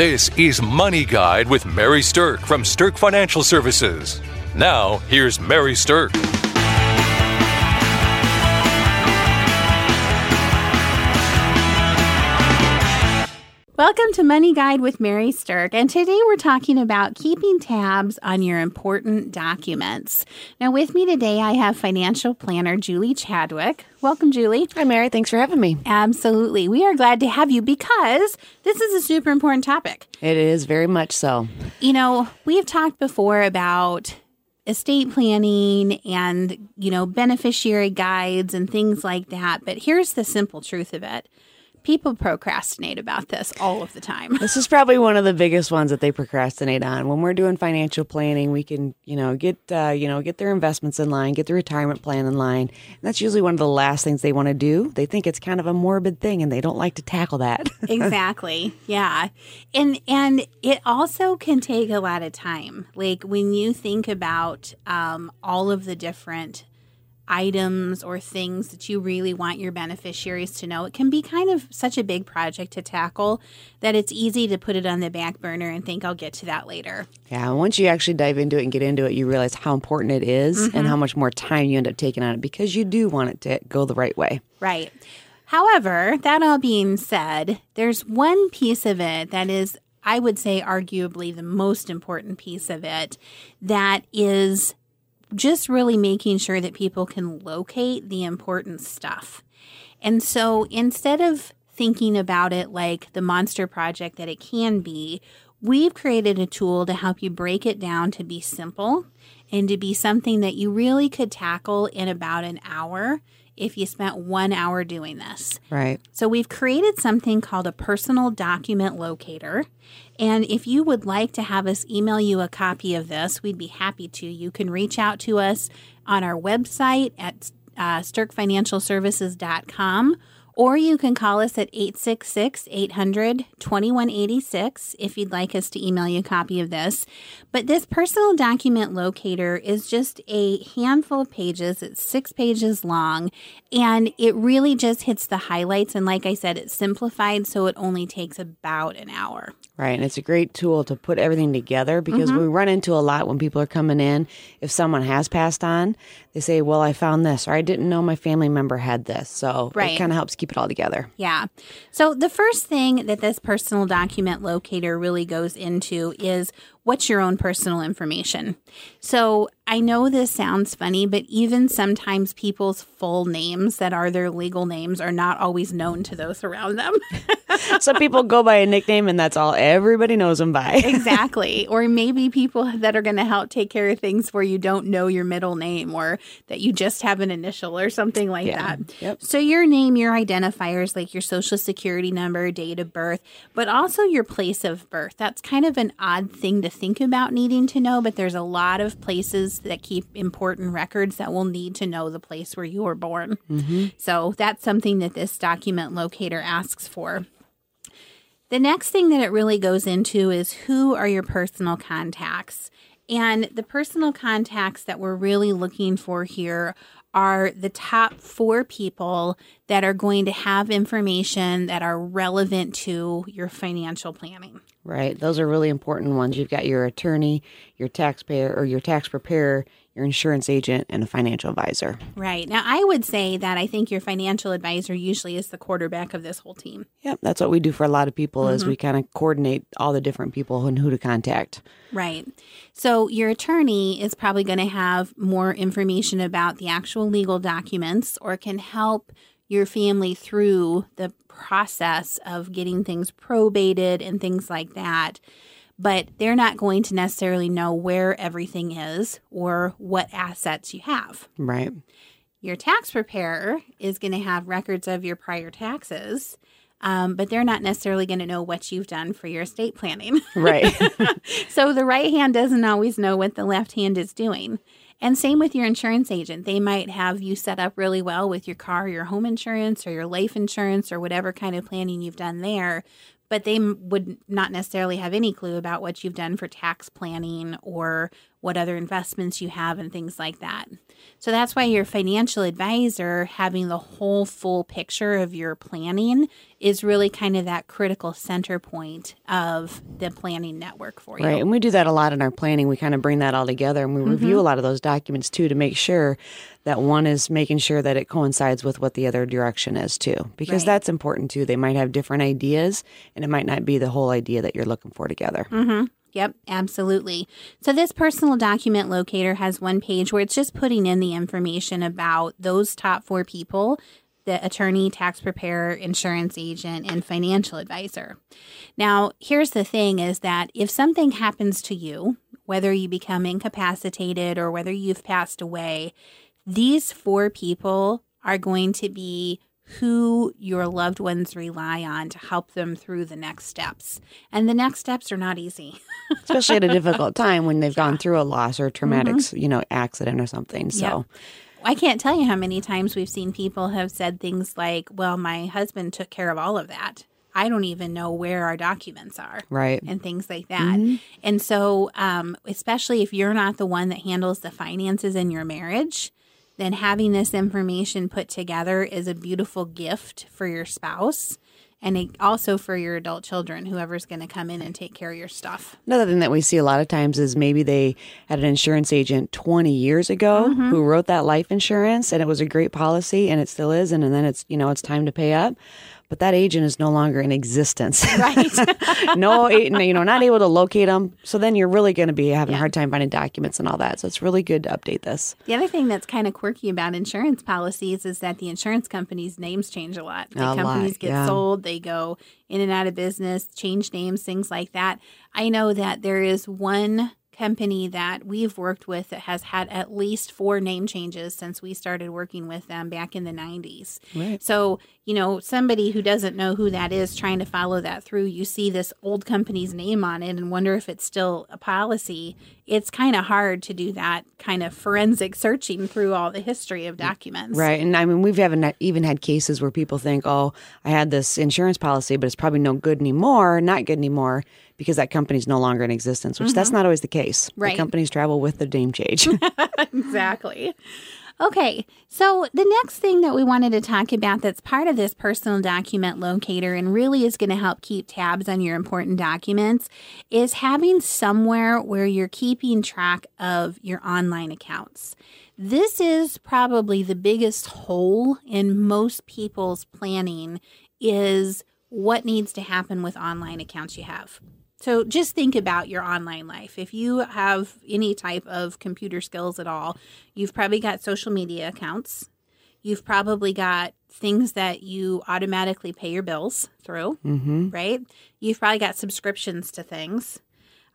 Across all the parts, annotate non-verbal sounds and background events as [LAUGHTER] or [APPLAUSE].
This is Money Guide with Mary Stirk from Stirk Financial Services. Now, here's Mary Stirk. Welcome to Money Guide with Mary Stirk, and today we're talking about keeping tabs on your important documents. Now, with me today, I have financial planner Julie Chadwick. Welcome, Julie. Hi, Mary. Thanks for having me. Absolutely. We are glad to have you because this is a super important topic. It is very much so. You know, we've talked before about estate planning and, you know, beneficiary guides and things like that, but here's the simple truth of it people procrastinate about this all of the time. This is probably one of the biggest ones that they procrastinate on. When we're doing financial planning, we can, you know, get, uh, you know, get their investments in line, get the retirement plan in line. And that's usually one of the last things they want to do. They think it's kind of a morbid thing, and they don't like to tackle that. [LAUGHS] exactly. Yeah, and and it also can take a lot of time. Like when you think about um, all of the different items or things that you really want your beneficiaries to know. It can be kind of such a big project to tackle that it's easy to put it on the back burner and think I'll get to that later. Yeah, once you actually dive into it and get into it, you realize how important it is mm-hmm. and how much more time you end up taking on it because you do want it to go the right way. Right. However, that all being said, there's one piece of it that is I would say arguably the most important piece of it that is just really making sure that people can locate the important stuff. And so instead of thinking about it like the monster project that it can be, we've created a tool to help you break it down to be simple and to be something that you really could tackle in about an hour if you spent one hour doing this. Right. So we've created something called a personal document locator. And if you would like to have us email you a copy of this, we'd be happy to. You can reach out to us on our website at uh, stirkfinancialservices.com or you can call us at 866 800 2186 if you'd like us to email you a copy of this. But this personal document locator is just a handful of pages. It's six pages long and it really just hits the highlights. And like I said, it's simplified so it only takes about an hour. Right. And it's a great tool to put everything together because mm-hmm. we run into a lot when people are coming in. If someone has passed on, they say, Well, I found this, or I didn't know my family member had this. So right. it kind of helps keep it all together. Yeah. So the first thing that this personal document locator really goes into is what's your own personal information. So I know this sounds funny, but even sometimes people's full names that are their legal names are not always known to those around them. [LAUGHS] [LAUGHS] Some people go by a nickname and that's all everybody knows them by. [LAUGHS] exactly. Or maybe people that are going to help take care of things where you don't know your middle name or that you just have an initial or something like yeah. that. Yep. So your name, your identifiers like your social security number, date of birth, but also your place of birth. That's kind of an odd thing to think about needing to know, but there's a lot of places that keep important records that will need to know the place where you were born. Mm-hmm. So that's something that this document locator asks for. The next thing that it really goes into is who are your personal contacts? And the personal contacts that we're really looking for here are the top four people that are going to have information that are relevant to your financial planning. Right. Those are really important ones. You've got your attorney, your taxpayer, or your tax preparer, your insurance agent, and a financial advisor. Right. Now, I would say that I think your financial advisor usually is the quarterback of this whole team. Yep. That's what we do for a lot of people mm-hmm. is we kind of coordinate all the different people and who to contact. Right. So your attorney is probably going to have more information about the actual legal documents or can help your family through the process of getting things probated and things like that. But they're not going to necessarily know where everything is or what assets you have. Right. Your tax preparer is going to have records of your prior taxes. Um, but they're not necessarily going to know what you've done for your estate planning. Right. [LAUGHS] so the right hand doesn't always know what the left hand is doing. And same with your insurance agent. They might have you set up really well with your car, your home insurance, or your life insurance, or whatever kind of planning you've done there. But they would not necessarily have any clue about what you've done for tax planning or what other investments you have, and things like that. So that's why your financial advisor having the whole full picture of your planning is really kind of that critical center point of the planning network for you. Right. And we do that a lot in our planning. We kind of bring that all together and we mm-hmm. review a lot of those documents too to make sure that one is making sure that it coincides with what the other direction is too. Because right. that's important too. They might have different ideas and it might not be the whole idea that you're looking for together. Mm-hmm. Yep, absolutely. So, this personal document locator has one page where it's just putting in the information about those top four people the attorney, tax preparer, insurance agent, and financial advisor. Now, here's the thing is that if something happens to you, whether you become incapacitated or whether you've passed away, these four people are going to be who your loved ones rely on to help them through the next steps. And the next steps are not easy. [LAUGHS] Especially at a difficult time when they've yeah. gone through a loss or traumatic, mm-hmm. you know, accident or something. So yeah. I can't tell you how many times we've seen people have said things like, "Well, my husband took care of all of that." I don't even know where our documents are. Right. And things like that. Mm-hmm. And so, um, especially if you're not the one that handles the finances in your marriage, then having this information put together is a beautiful gift for your spouse and also for your adult children, whoever's going to come in and take care of your stuff. Another thing that we see a lot of times is maybe they had an insurance agent 20 years ago mm-hmm. who wrote that life insurance and it was a great policy and it still is. And, and then it's, you know, it's time to pay up but that agent is no longer in existence. [LAUGHS] Right. [LAUGHS] no, you know, not able to locate them. So then you're really going to be having yeah. a hard time finding documents and all that. So it's really good to update this. The other thing that's kind of quirky about insurance policies is that the insurance companies' names change a lot. The a companies lot, get yeah. sold, they go in and out of business, change names, things like that. I know that there is one company that we've worked with that has had at least four name changes since we started working with them back in the 90s. Right. So, you know, somebody who doesn't know who that is trying to follow that through, you see this old company's name on it and wonder if it's still a policy. It's kind of hard to do that kind of forensic searching through all the history of documents. Right. And I mean, we've haven't even had cases where people think, oh, I had this insurance policy, but it's probably no good anymore, not good anymore because that company's no longer in existence, which mm-hmm. that's not always the case. Right. The companies travel with the name change. [LAUGHS] exactly. Okay, so the next thing that we wanted to talk about that's part of this personal document locator and really is going to help keep tabs on your important documents is having somewhere where you're keeping track of your online accounts. This is probably the biggest hole in most people's planning is what needs to happen with online accounts you have. So just think about your online life. If you have any type of computer skills at all, you've probably got social media accounts. You've probably got things that you automatically pay your bills through, mm-hmm. right? You've probably got subscriptions to things.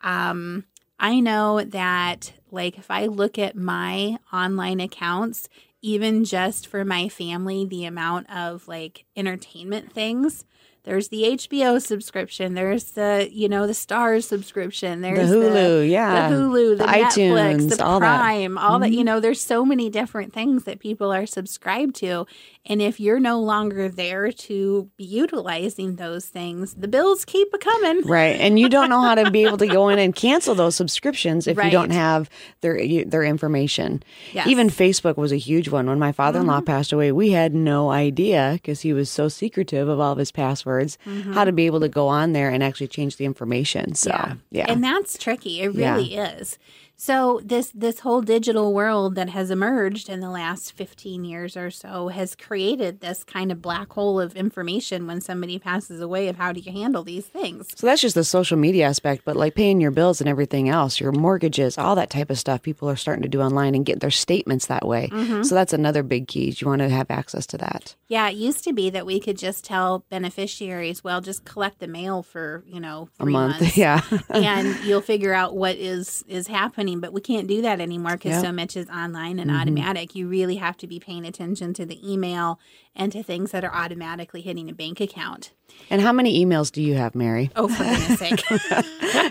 Um, I know that, like, if I look at my online accounts, even just for my family, the amount of like entertainment things there's the HBO subscription. There's the you know the Starz subscription. There's the Hulu, the, yeah, the Hulu, the, the Netflix, iTunes, the all Prime, that. all mm-hmm. that. You know, there's so many different things that people are subscribed to, and if you're no longer there to be utilizing those things, the bills keep a coming. Right, and you don't know how to be able to go in and [LAUGHS] cancel those subscriptions if right. you don't have their their information. Yes. Even Facebook was a huge one. When my father-in-law mm-hmm. passed away, we had no idea because he was so secretive of all of his passwords mm-hmm. how to be able to go on there and actually change the information. So, yeah. yeah. And that's tricky. It really yeah. is. So this this whole digital world that has emerged in the last 15 years or so has created this kind of black hole of information when somebody passes away of how do you handle these things. So that's just the social media aspect, but like paying your bills and everything else, your mortgages, all that type of stuff people are starting to do online and get their statements that way. Mm-hmm. So that's another big key. You want to have access to that. Yeah, it used to be that we could just tell beneficiaries, well, just collect the mail for, you know, a month. [LAUGHS] Months, yeah. and you'll figure out what is is happening happening, but we can't do that anymore because yep. so much is online and mm-hmm. automatic. You really have to be paying attention to the email and to things that are automatically hitting a bank account. And how many emails do you have, Mary? Oh, for goodness [LAUGHS] sake.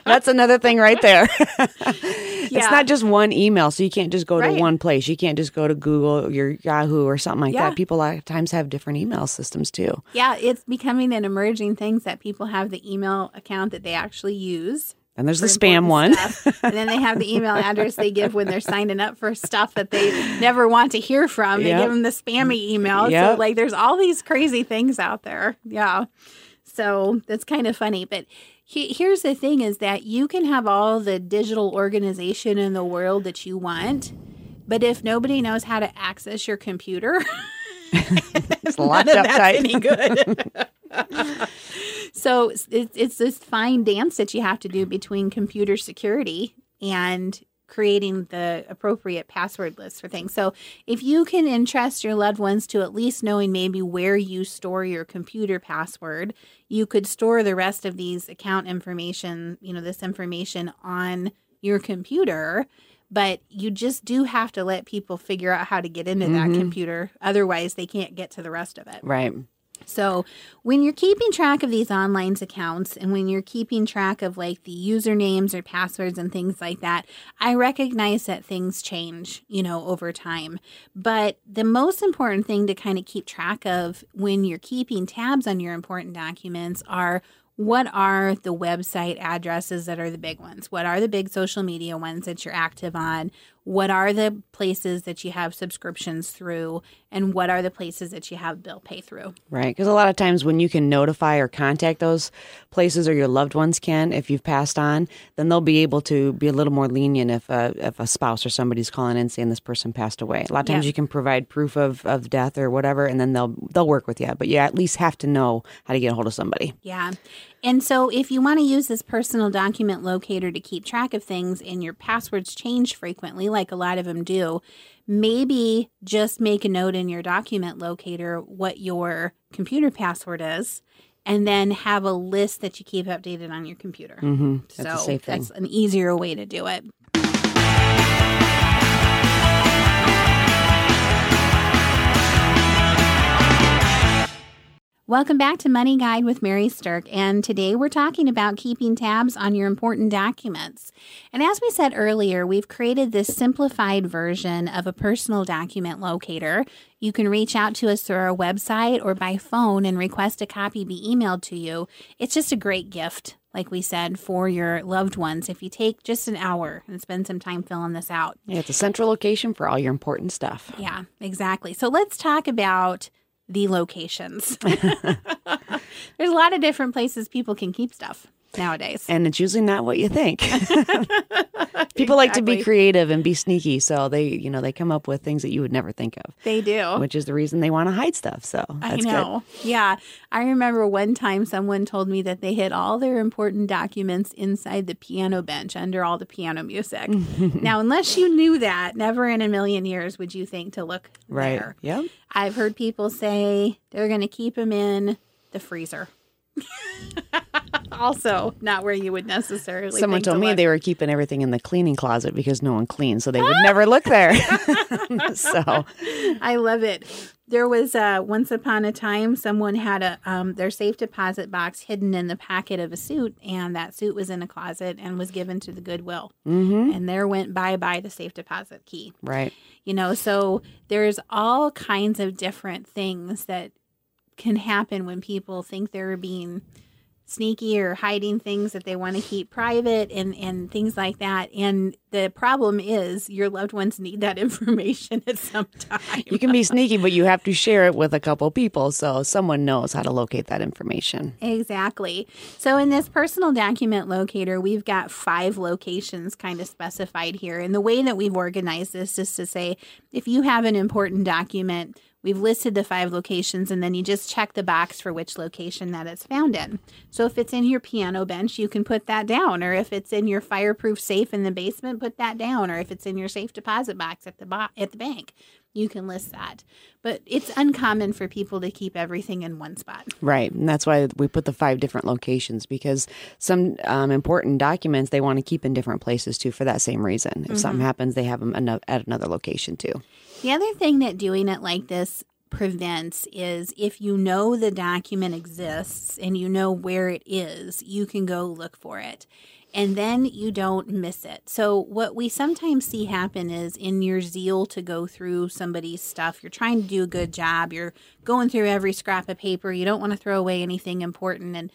That's another thing right there. yeah. [LAUGHS] It's not just one email, so you can't just go right. to one place. You can't just go to Google, your Yahoo, or something like yeah. that. People a lot of times have different email systems too. Yeah, it's becoming an emerging thing that people have the email account that they actually use And there's the spam one. and then they have the email [LAUGHS] address they give when they're signing up for stuff that they never want to hear from. They yep. give them the spammy email. Yep. So, like, there's all these crazy things out there. Yeah. So that's kind of funny. But he, here's the thing is that you can have all the digital organization in the world that you want. But if nobody knows how to access your computer, [LAUGHS] it's [LAUGHS] locked up tight. Any good. So it's, it's this fine dance that you have to do between computer security and creating the appropriate password list for things. So if you can entrust your loved ones to at least knowing maybe where you store your computer password, you could store the rest of these account information, you know, this information on your computer but you just do have to let people figure out how to get into mm-hmm. that computer otherwise they can't get to the rest of it right so, when you're keeping track of these online accounts and when you're keeping track of like the usernames or passwords and things like that, I recognize that things change, you know, over time. But the most important thing to kind of keep track of when you're keeping tabs on your important documents are what are the website addresses that are the big ones? What are the big social media ones that you're active on? What are the places that you have subscriptions through? And what are the places that you have bill pay through? Right. Because a lot of times when you can notify or contact those places or your loved ones can, if you've passed on, then they'll be able to be a little more lenient if a, if a spouse or somebody's calling in saying this person passed away. A lot of times yeah. you can provide proof of, of death or whatever, and then they'll they'll work with you. But you at least have to know how to get a hold of somebody. Yeah. And so, if you want to use this personal document locator to keep track of things and your passwords change frequently, like a lot of them do, maybe just make a note in your document locator what your computer password is and then have a list that you keep updated on your computer. Mm-hmm. That's so that's an easier way to do it. Welcome back to Money Guide with Mary Stirk, and today we're talking about keeping tabs on your important documents. And as we said earlier, we've created this simplified version of a personal document locator. You can reach out to us through our website or by phone and request a copy be emailed to you. It's just a great gift, like we said, for your loved ones if you take just an hour and spend some time filling this out. Yeah, it's a central location for all your important stuff. Yeah, exactly. So let's talk about the locations. [LAUGHS] There's a lot of different places people can keep stuff nowadays. And it's usually not what you think. [LAUGHS] People exactly. like to be creative and be sneaky, so they, you know, they come up with things that you would never think of. They do. Which is the reason they want to hide stuff. So I know. Good. Yeah. I remember one time someone told me that they hid all their important documents inside the piano bench under all the piano music. [LAUGHS] now, unless you knew that, never in a million years would you think to look right. there. Yep. I've heard people say they're going to keep them in the freezer. [LAUGHS] also not where you would necessarily. Someone told to me look. they were keeping everything in the cleaning closet because no one cleans, so they would never look there. [LAUGHS] so I love it. There was uh, once upon a time someone had a um, their safe deposit box hidden in the packet of a suit, and that suit was in a closet and was given to the Goodwill, mm-hmm. and there went bye bye the safe deposit key. Right. You know, so there's all kinds of different things that can happen when people think they're being sneaky or hiding things that they want to keep private and and things like that. And the problem is your loved ones need that [LAUGHS] information at some time you can be sneaky but you have to share it with a couple people so someone knows how to locate that information exactly so in this personal document locator we've got five locations kind of specified here and the way that we've organized this is to say if you have an important document We've listed the five locations and then you just check the box for which location that it's found in. So if it's in your piano bench, you can put that down. Or if it's in your fireproof safe in the basement, put that down. Or if it's in your safe deposit box at the bo- at the bank, you can list that. But it's uncommon for people to keep everything in one spot. Right. And that's why we put the five different locations because some um, important documents they want to keep in different places too for that same reason. If mm-hmm. something happens, they have them at another location too. The other thing that doing it like this prevents is if you know the document exists and you know where it is, you can go look for it. And then you don't miss it. So, what we sometimes see happen is in your zeal to go through somebody's stuff, you're trying to do a good job, you're going through every scrap of paper, you don't want to throw away anything important. And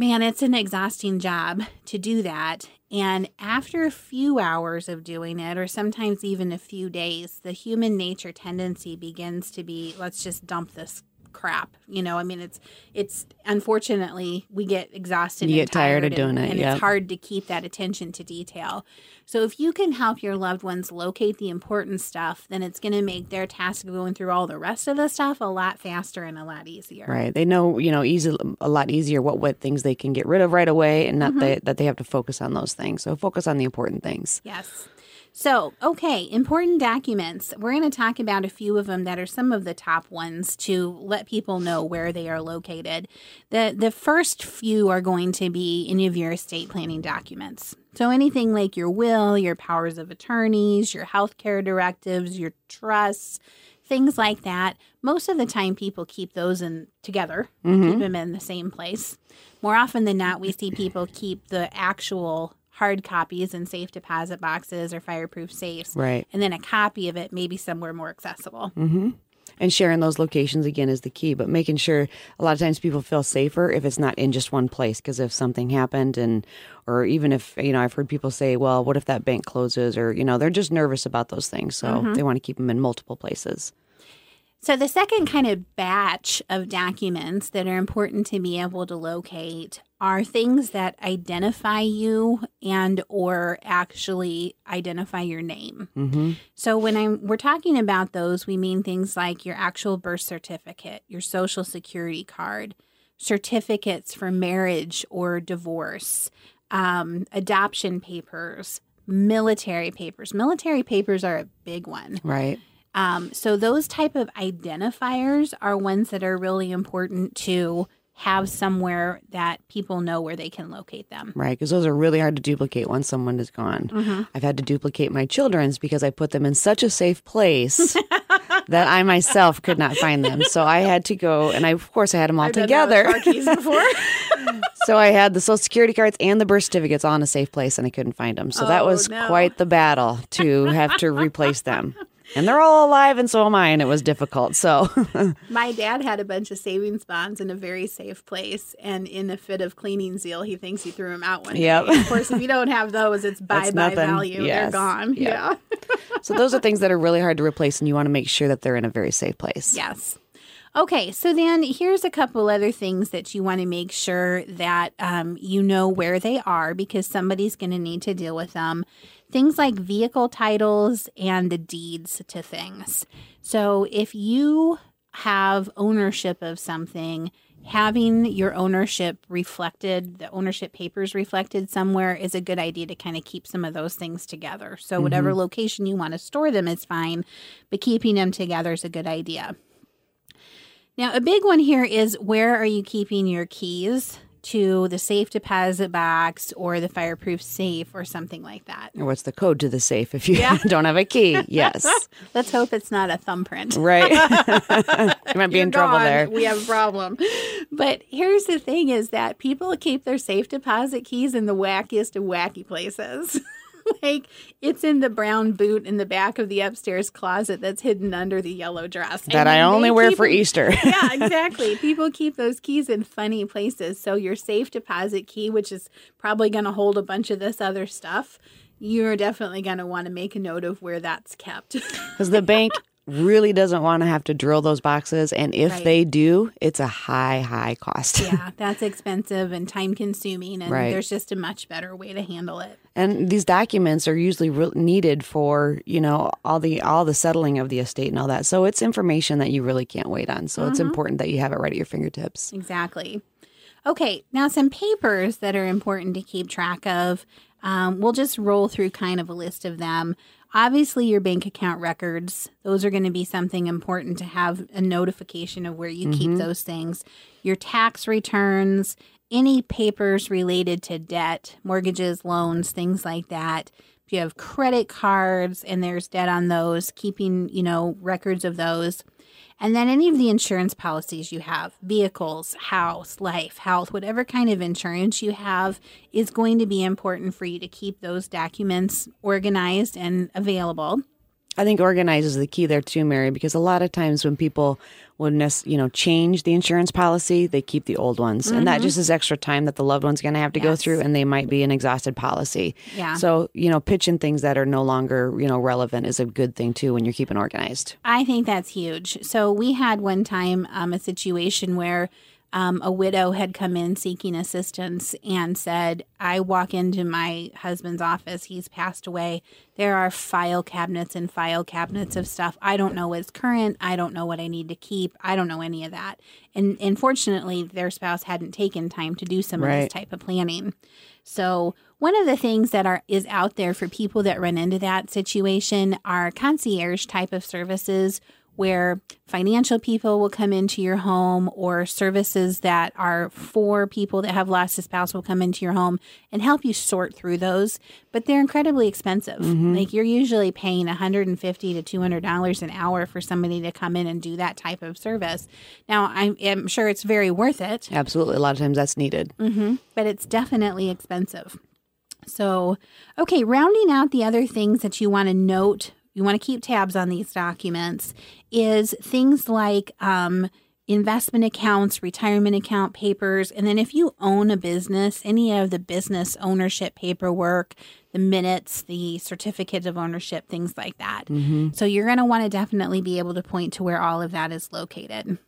Man, it's an exhausting job to do that. And after a few hours of doing it, or sometimes even a few days, the human nature tendency begins to be let's just dump this crap. You know, I mean, it's it's unfortunately we get exhausted. You get tired, tired of doing and, it, and yep. it's hard to keep that attention to detail. So if you can help your loved ones locate the important stuff, then it's going to make their task of going through all the rest of the stuff a lot faster and a lot easier. Right. They know, you know, easy a lot easier what what things they can get rid of right away, and not Mm-hmm. they, that they have to focus on those things. So focus on the important things. Yes. So, okay, important documents. We're going to talk about a few of them that are some of the top ones to let people know where they are located. The the first few are going to be any of your estate planning documents. So anything like your will, your powers of attorneys, your healthcare directives, your trusts, things like that. Most of the time people keep those in together, keep mm-hmm. them in the same place. More often than not, we see people keep the actual hard copies in safe deposit boxes or fireproof safes. Right. And then a copy of it maybe somewhere more accessible. Mm-hmm. And sharing those locations again is the key, but making sure a lot of times people feel safer if it's not in just one place. Because if something happened, and or even if you know, I've heard people say, "Well, what if that bank closes?" Or you know, they're just nervous about those things, so mm-hmm. they want to keep them in multiple places. So the second kind of batch of documents that are important to be able to locate are things that identify you and or actually identify your name. Mm-hmm. So when I'm we're talking about those, we mean things like your actual birth certificate, your social security card, certificates for marriage or divorce, um, adoption papers, military papers. Military papers are a big one. Right. Um, so those type of identifiers are ones that are really important to have somewhere that people know where they can locate them. Right, because those are really hard to duplicate once someone is gone. I've had to duplicate my children's because I put them in such a safe place [LAUGHS] that I myself could not find them. So I had to go, and I, of course, I had them all together. before. [LAUGHS] so I had the social security cards and the birth certificates all in a safe place, and I couldn't find them. So that Oh, was no. quite the battle to have to replace them. And they're all alive, and so am I, and it was difficult. So, [LAUGHS] My dad had a bunch of savings bonds in a very safe place, and in a fit of cleaning zeal, he thinks he threw them out one Yep. day. Of course, if you don't have those, it's That's [LAUGHS] bye value. They're gone. Yep. Yeah. [LAUGHS] so those are things that are really hard to replace, and you want to make sure that they're in a very safe place. Yes. Okay, so then here's a couple other things that you want to make sure that um, you know where they are because somebody's going to need to deal with them. Things like vehicle titles and the deeds to things. So if you have ownership of something, having your ownership reflected, the ownership papers reflected somewhere is a good idea to kind of keep some of those things together. So, whatever location you want to store them is fine, but keeping them together is a good idea. Now, a big one here is where are you keeping your keys to the safe deposit box or the fireproof safe or something like that? Or what's the code to the safe if you [LAUGHS] don't have a key? Yes. [LAUGHS] Let's hope it's not a thumbprint. Right. [LAUGHS] you might be You're in trouble there. We have a problem. But here's the thing is that people keep their safe deposit keys in the wackiest of wacky places. [LAUGHS] like it's in the brown boot in the back of the upstairs closet that's hidden under the yellow dress. That I only wear keep for Easter. [LAUGHS] yeah, [LAUGHS] exactly. People keep those keys in funny places. So your safe deposit key, which is probably going to hold a bunch of this other stuff, you're definitely going to want to make a note of where that's kept. Because the bank really doesn't want to have to drill those boxes. And if Right. they do, it's a high, high cost. yeah, that's expensive and time consuming, and Right. there's just a much better way to handle it. And these documents are usually re- needed for, you know, all the all the settling of the estate and all that. So it's information that you really can't wait on. So it's important that you have it right at your fingertips. Exactly. Okay, now some papers that are important to keep track of. Um, we'll just roll through kind of a list of them. Obviously, your bank account records, those are going to be something important to have a notification of where you keep those things. Your tax returns, any papers related to debt, mortgages, loans, things like that. If you have credit cards and there's debt on those, keeping, you know, records of those. And then any of the insurance policies you have vehicles, house, life, health, whatever kind of insurance you have is going to be important for you to keep those documents organized and available. I think organize is the key there too, Mary, because a lot of times when people would you know change the insurance policy, they keep the old ones, mm-hmm. and that mm-hmm. just is extra time that the loved one's going to have to yes. go through, and they might be an exhausted policy. Yeah. So you know, pitching things that are no longer you know relevant is a good thing too when you're keeping organized. I think that's huge. So we had one time um, a situation where um, a widow had come in seeking assistance and said, I walk into my husband's office. He's passed away. There are file cabinets and file cabinets of stuff. I don't know what's current. I don't know what I need to keep. I don't know any of that. And unfortunately, their spouse hadn't taken time to do some right. of this type of planning. So, one of the things that are is out there for people that run into that situation are concierge type of services where financial people will come into your home or services that are for people that have lost a spouse will come into your home and help you sort through those. But they're incredibly expensive. Mm-hmm. like you're usually paying 150 to 200 dollars an hour for somebody to come in and do that type of service. Now i'm, I'm sure it's very worth it. Absolutely. A lot of times that's needed. Mm-hmm. but it's definitely expensive. So okay rounding out the other things that you want to note you want to keep tabs on these documents is things like um, investment accounts, retirement account papers, and then if you own a business, any of the business ownership paperwork, the minutes, the certificate of ownership, things like that. Mm-hmm. So you're going to want to definitely be able to point to where all of that is located.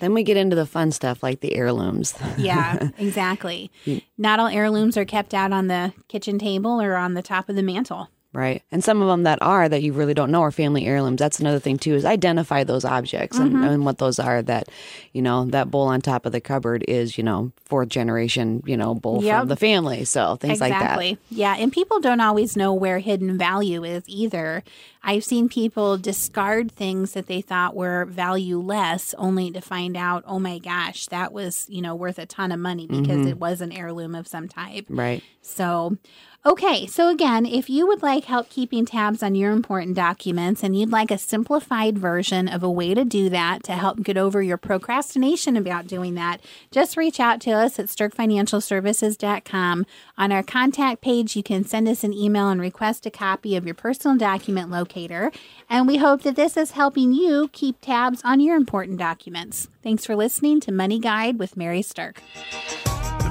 Then we get into the fun stuff like the heirlooms. yeah, [LAUGHS] exactly. Not all heirlooms are kept out on the kitchen table or on the top of the mantle. Right. And some of them that are that you really don't know are family heirlooms. That's another thing too is identify those objects mm-hmm. and, and, what those are that, you know, that bowl on top of the cupboard is, you know, fourth generation, you know, bowl yep. from the family. So things exactly. like that. Yeah. And people don't always know where hidden value is either. I've seen people discard things that they thought were valueless only to find out, oh my gosh, that was, you know, worth a ton of money because mm-hmm. it was an heirloom of some type. Right. So Okay, so again, if you would like help keeping tabs on your important documents and you'd like a simplified version of a way to do that to help get over your procrastination about doing that, just reach out to us at stirkfinancialservices.com. On our contact page, you can send us an email and request a copy of your personal document locator. And we hope that this is helping you keep tabs on your important documents. Thanks for listening to Money Guide with Mary Stirk